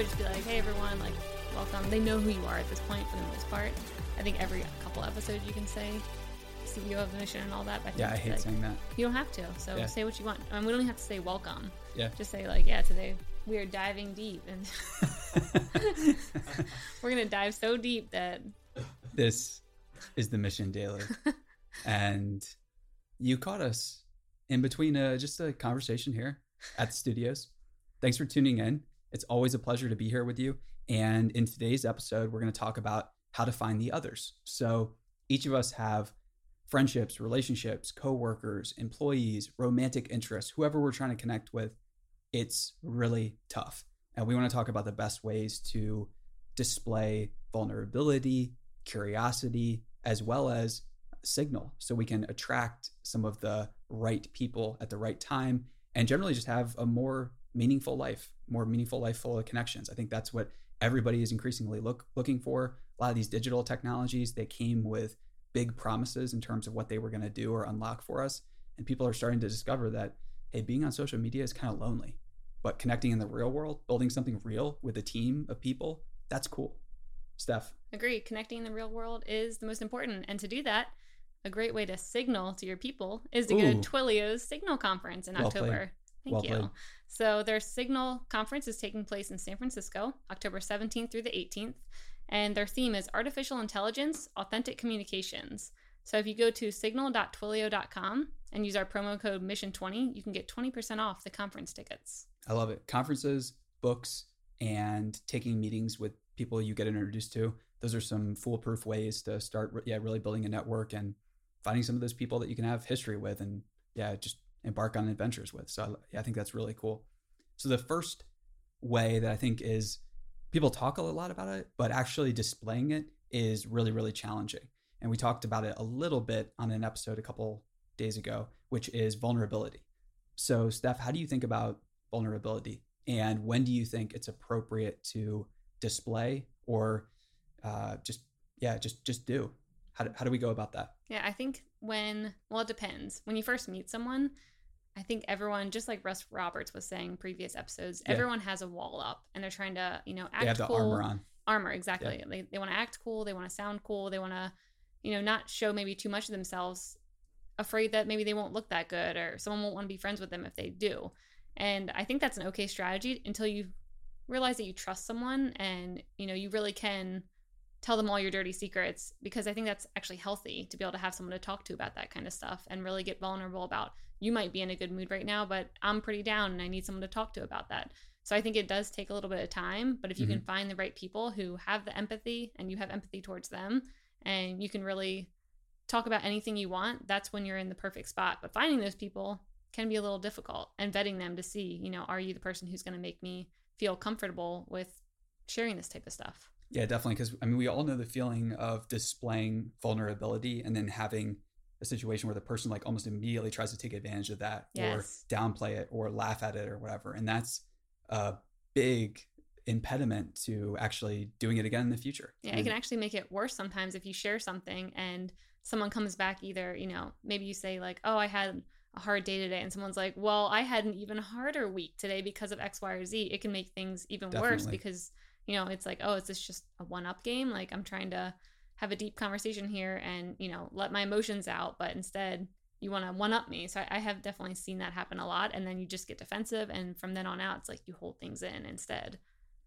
would just be like, hey everyone, like welcome. They know who you are at this point for the most part. I think every couple episodes you can say CEO of the mission and all that. But Yeah, I hate like, saying that. You don't have to. So Yeah. say what you want. I mean, we don't have to say welcome. Yeah. Just say like, yeah, today we are diving deep, and we're gonna dive so deep that this is the mission daily and you caught us in between uh just a conversation here at the studios thanks for tuning in it's always a pleasure to be here with you. And in today's episode we're going to talk about how to find the others. So each of us have friendships relationships coworkers employees romantic interests whoever we're trying to connect with it's really tough. And we want to talk about the best ways to display vulnerability curiosity as well as signal so we can attract some of the right people at the right time and generally just have a more meaningful life more meaningful life full of connections i think that's what everybody is increasingly look, looking for a lot of these digital technologies they came with big promises in terms of what they were going to do or unlock for us and people are starting to discover that hey being on social media is kind of lonely but connecting in the real world building something real with a team of people that's cool steph agree. Connecting in the real world is the most important, and to do that, a great way to signal to your people is to go Ooh. to Twilio's Signal Conference in Well played. Thank Well you. played. So their Signal Conference is taking place in San Francisco, October 17th through the 18th, and their theme is artificial intelligence, authentic communications. So if you go to signal.twilio.com and use our promo code Mission20, you can get 20% off the conference tickets. I love it. Conferences, books, and taking meetings with people you get introduced to. Those are some foolproof ways to start, yeah, really building a network and finding some of those people that you can have history with and, yeah, just embark on adventures with. So, I- I think that's really cool. So, the first way that I think is people talk a lot about it, but actually displaying it is really, really challenging. And we talked about it a little bit on an episode a couple days ago, which is vulnerability. So, Steph, how do you think about vulnerability? And when do you think it's appropriate to display or uh, just, yeah, just just do? How do, how do we go about that? Yeah, I think when, well, it depends. When you first meet someone, I think everyone, just like Russ Roberts was saying previous episodes, Yeah. everyone has a wall up and they're trying to, you know, act They have the cool. armor on. Armor, exactly. They, they want to act cool. They want to sound cool. They want to, you know, not show maybe too much of themselves, afraid that maybe they won't look that good or someone won't want to be friends with them if they do. And I think that's an okay strategy until you realize that you trust someone and, you know, you really can tell them all your dirty secrets because I think that's actually healthy to be able to have someone to talk to about that kind of stuff and really get vulnerable about you might be in a good mood right now, but I'm pretty down and I need someone to talk to about that. So I think it does take a little bit of time, but if you can mm-hmm. find the right people who have the empathy and you have empathy towards them and you can really talk about anything you want, that's when you're in the perfect spot. But finding those people can be a little difficult and vetting them to see, you know, are you the person who's going to make me feel comfortable with sharing this type of stuff? Yeah, definitely. Because I mean, we all know the feeling of displaying vulnerability and then having a situation where the person like almost immediately tries to take advantage of that Yes. or downplay it or laugh at it or whatever. And that's a big impediment to actually doing it again in the future. Yeah, it can mm. actually make it worse sometimes if you share something and someone comes back either, you know, maybe you say like, "Oh, I had a hard day today," and someone's like, "Well, I had an even harder week today because of X, Y, or Z." It can make things even worse because you know it's like, "Oh, is this just a one-up game?" Like I'm trying to have a deep conversation here and you know let my emotions out, but instead you want to one-up me. So I, I have definitely seen that happen a lot, and then you just get defensive, and from then on out, it's like you hold things in instead.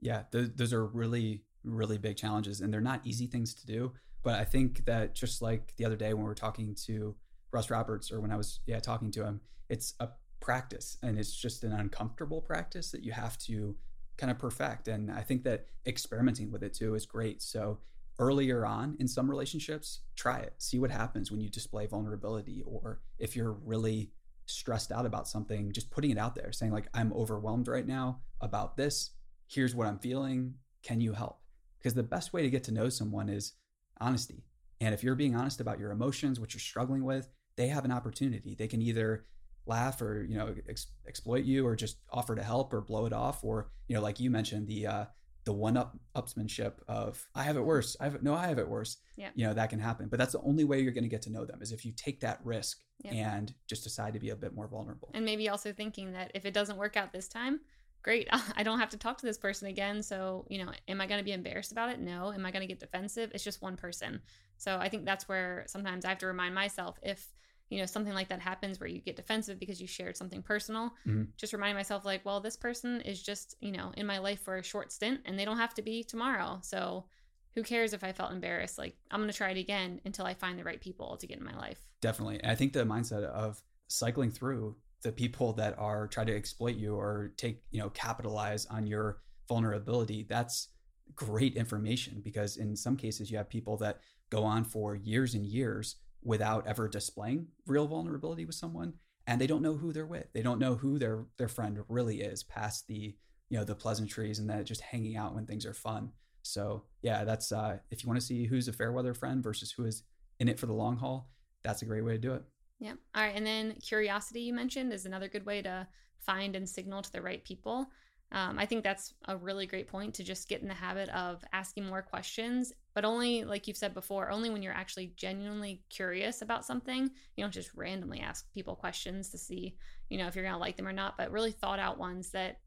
yeah those, those are really really big challenges and they're not easy things to do but i think that just like the other day when we were talking to russ roberts or when i was yeah talking to him it's a practice and it's just an uncomfortable practice that you have to kind of perfect and i think that experimenting with it too is great so earlier on in some relationships try it see what happens when you display vulnerability or if you're really stressed out about something just putting it out there saying like i'm overwhelmed right now about this here's what I'm feeling. Can you help? Because the best way to get to know someone is honesty. And if you're being honest about your emotions, what you're struggling with, they have an opportunity. They can either laugh or you know ex- exploit you, or just offer to help or blow it off, or you know, like you mentioned, the uh, the one up upsmanship of I have it worse. I have it, no, I have it worse. Yeah. You know that can happen, but that's the only way you're going to get to know them is if you take that risk Yeah. and just decide to be a bit more vulnerable. And maybe also thinking that if it doesn't work out this time, great. I don't have to talk to this person again. So, you know, am I going to be embarrassed about it? No. Am I going to get defensive? It's just one person. So I think that's where sometimes I have to remind myself if, you know, something like that happens where you get defensive because you shared something personal, Mhm. just remind myself, like, well, this person is just, you know, in my life for a short stint and they don't have to be tomorrow. So who cares if I felt embarrassed? Like, I'm going to try it again until I find the right people to get in my life. Definitely. And I think the mindset of cycling through the people that are trying to exploit you or take, you know, capitalize on your vulnerability, that's great information because in some cases you have people that go on for years and years without ever displaying real vulnerability with someone and they don't know who they're with. They don't know who their their friend really is past the, you know, the pleasantries and that just hanging out when things are fun. So, yeah, that's uh if you want to see who's a fair weather friend versus who is in it for the long haul, that's a great way to do it. Yeah. All right. And then curiosity, you mentioned, is another good way to find and signal to the right people. Um, I think that's a really great point to just get in the habit of asking more questions, but only, like you've said before, only when you're actually genuinely curious about something. You don't just randomly ask people questions to see, you know, if you're going to like them or not, but really thought out ones that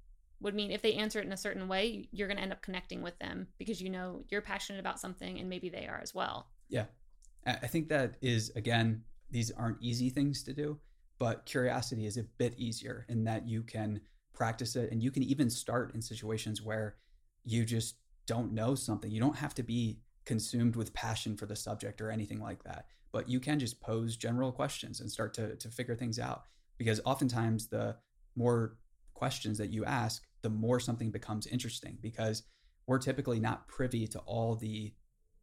would mean if they answer it in a certain way, you're going to end up connecting with them because you know you're passionate about something and maybe they are as well. Yeah. I think that is again, these aren't easy things to do, but curiosity is a bit easier in that you can practice it and you can even start in situations where you just don't know something. You don't have to be consumed with passion for the subject or anything like that, but you can just pose general questions and start to to figure things out because oftentimes the more questions that you ask, the more something becomes interesting because we're typically not privy to all the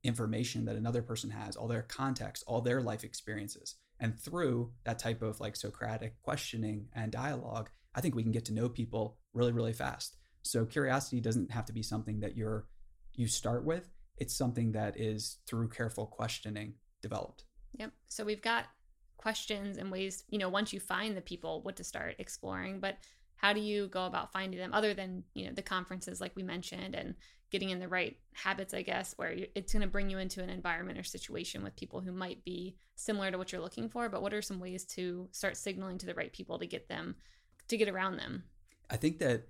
information that another person has, all their context, all their life experiences. And through that type of like Socratic questioning and dialogue, I think we can get to know people really, really fast. So curiosity doesn't have to be something that you're you start with. It's something that is through careful questioning developed. Yep. So we've got questions and ways, you know, once you find the people, what to start exploring. But how do you go about finding them other than, you know, the conferences like we mentioned and getting in the right habits, I guess, where it's going to bring you into an environment or situation with people who might be similar to what you're looking for. But what are some ways to start signaling to the right people to get them, to get around them? I think that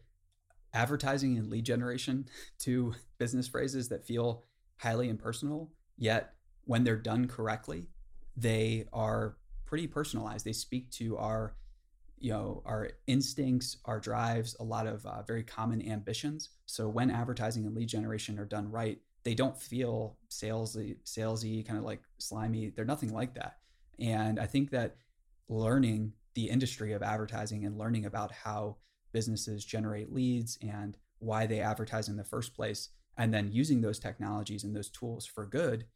advertising and lead generation, two business phrases that feel highly impersonal, yet when they're done correctly, they are pretty personalized. They speak to our, you know, our instincts, our drives, a lot of uh, very common ambitions. So when advertising and lead generation are done right, they don't feel salesy, salesy, kind of like slimy. They're nothing like that. And I think that learning the industry of advertising and learning about how businesses generate leads and why they advertise in the first place, and then using those technologies and those tools for good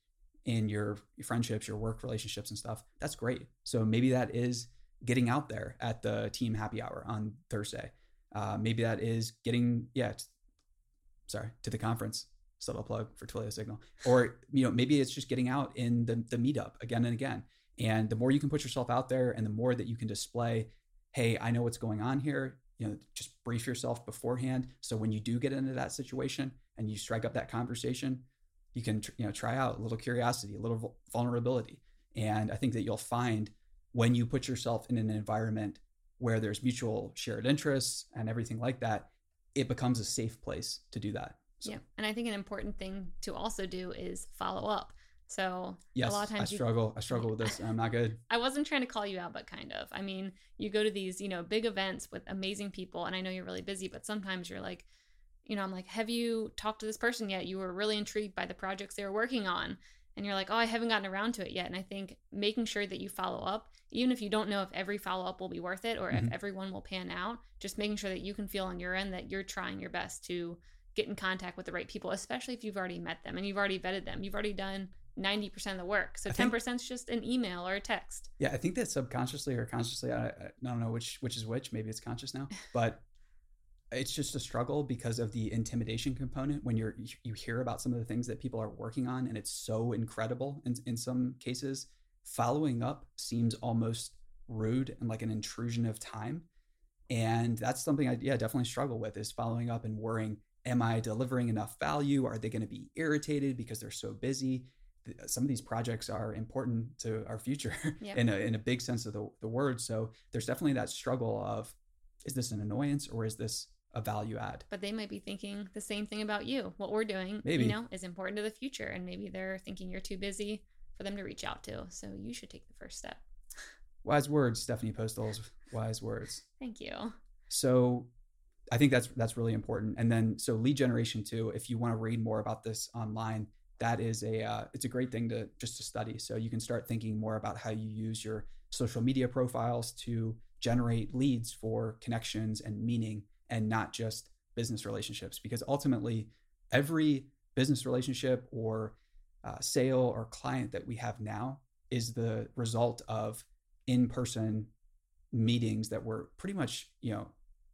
in your friendships, your work relationships, and stuff, that's great. So maybe that is getting out there at the team happy hour on Thursday. Uh, maybe that is getting, yeah, t- sorry, to the conference. Subtle plug for Twilio Signal. Or, you know, maybe it's just getting out in the, the meetup again and again. And the more you can put yourself out there and the more that you can display, hey, I know what's going on here, you know, just brief yourself beforehand. So when you do get into that situation and you strike up that conversation, you can, you know, try out a little curiosity, a little vul- vulnerability. And I think that you'll find when you put yourself in an environment where there's mutual shared interests and everything like that, it becomes a safe place to do that. So, Yeah. And I think an important thing to also do is follow up. So yes, a lot of I times you struggle. I struggle with this. I'm not good. I wasn't trying to call you out, but kind of. I mean, you go to these, you know, big events with amazing people, and I know you're really busy, but sometimes you're like, you know, I'm like, have you talked to this person yet? You were really intrigued by the projects they were working on. And you're like, oh, I haven't gotten around to it yet. And I think making sure that you follow up, even if you don't know if every follow up will be worth it or Mhm. if everyone will pan out, just making sure that you can feel on your end that you're trying your best to get in contact with the right people, especially if you've already met them and you've already vetted them. You've already done 90% of the work. So 10% is just an email or a text. Yeah, I think that subconsciously or consciously, I, I don't know which which is which. Maybe it's conscious now, but it's just a struggle because of the intimidation component. When you're you hear about some of the things that people are working on, and it's so incredible. In in some cases, following up seems almost rude and like an intrusion of time, and that's something I yeah definitely struggle with is following up and worrying. Am I delivering enough value? Are they going to be irritated because they're so busy? Th- some of these projects are important to our future Yeah. in a in a big sense of the, the word. So there's definitely that struggle of is this an annoyance or is this a value add. But they might be thinking the same thing about you. What we're doing, Maybe. you know, is important to the future. And maybe they're thinking you're too busy for them to reach out to. So you should take the first step. Wise words, Stephanie Postles. Wise words. Thank you. So I think that's that's really important. And then so lead generation too. If you want to read more about this online, that is a uh, it's a great thing to just to study. So you can start thinking more about how you use your social media profiles to generate leads for connections and meaning, and not just business relationships. Because ultimately, every business relationship or uh, sale or client that we have now is the result of in-person meetings that were pretty much you know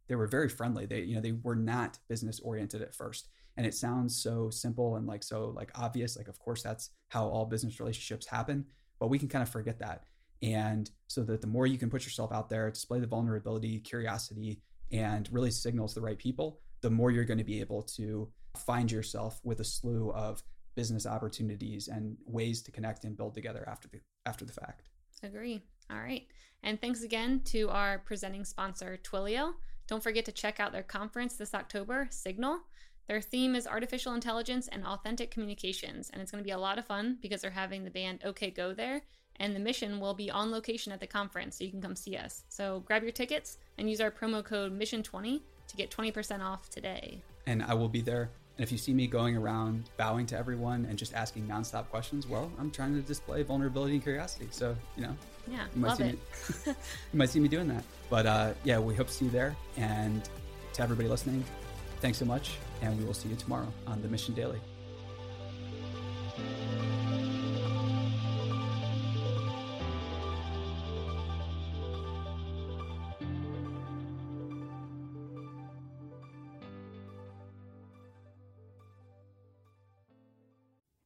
they were very friendly they you know they were not business oriented at first and it sounds so simple and like so like obvious like of course that's how all business relationships happen but we can kind of forget that and so that the more you can put yourself out there display the vulnerability curiosity and really signals the right people the more you're going to be able to find yourself with a slew of business opportunities and ways to connect and build together after the after the fact Agree. All right. And thanks again to our presenting sponsor, Twilio. Don't forget to check out their conference this October, Signal. Their theme is artificial intelligence and authentic communications, and it's going to be a lot of fun because they're having the band OK Go there, and the mission will be on location at the conference, so you can come see us. So grab your tickets and use our promo code Mission20 to get 20% off today. and I will be there. And if you see me going around bowing to everyone and just asking nonstop questions, well, I'm trying to display vulnerability and curiosity. So, you know, Yeah, you might love see it. me you might see me doing that. But uh, yeah, we hope to see you there. And to everybody listening, thanks so much. And we will see you tomorrow on the Mission Daily.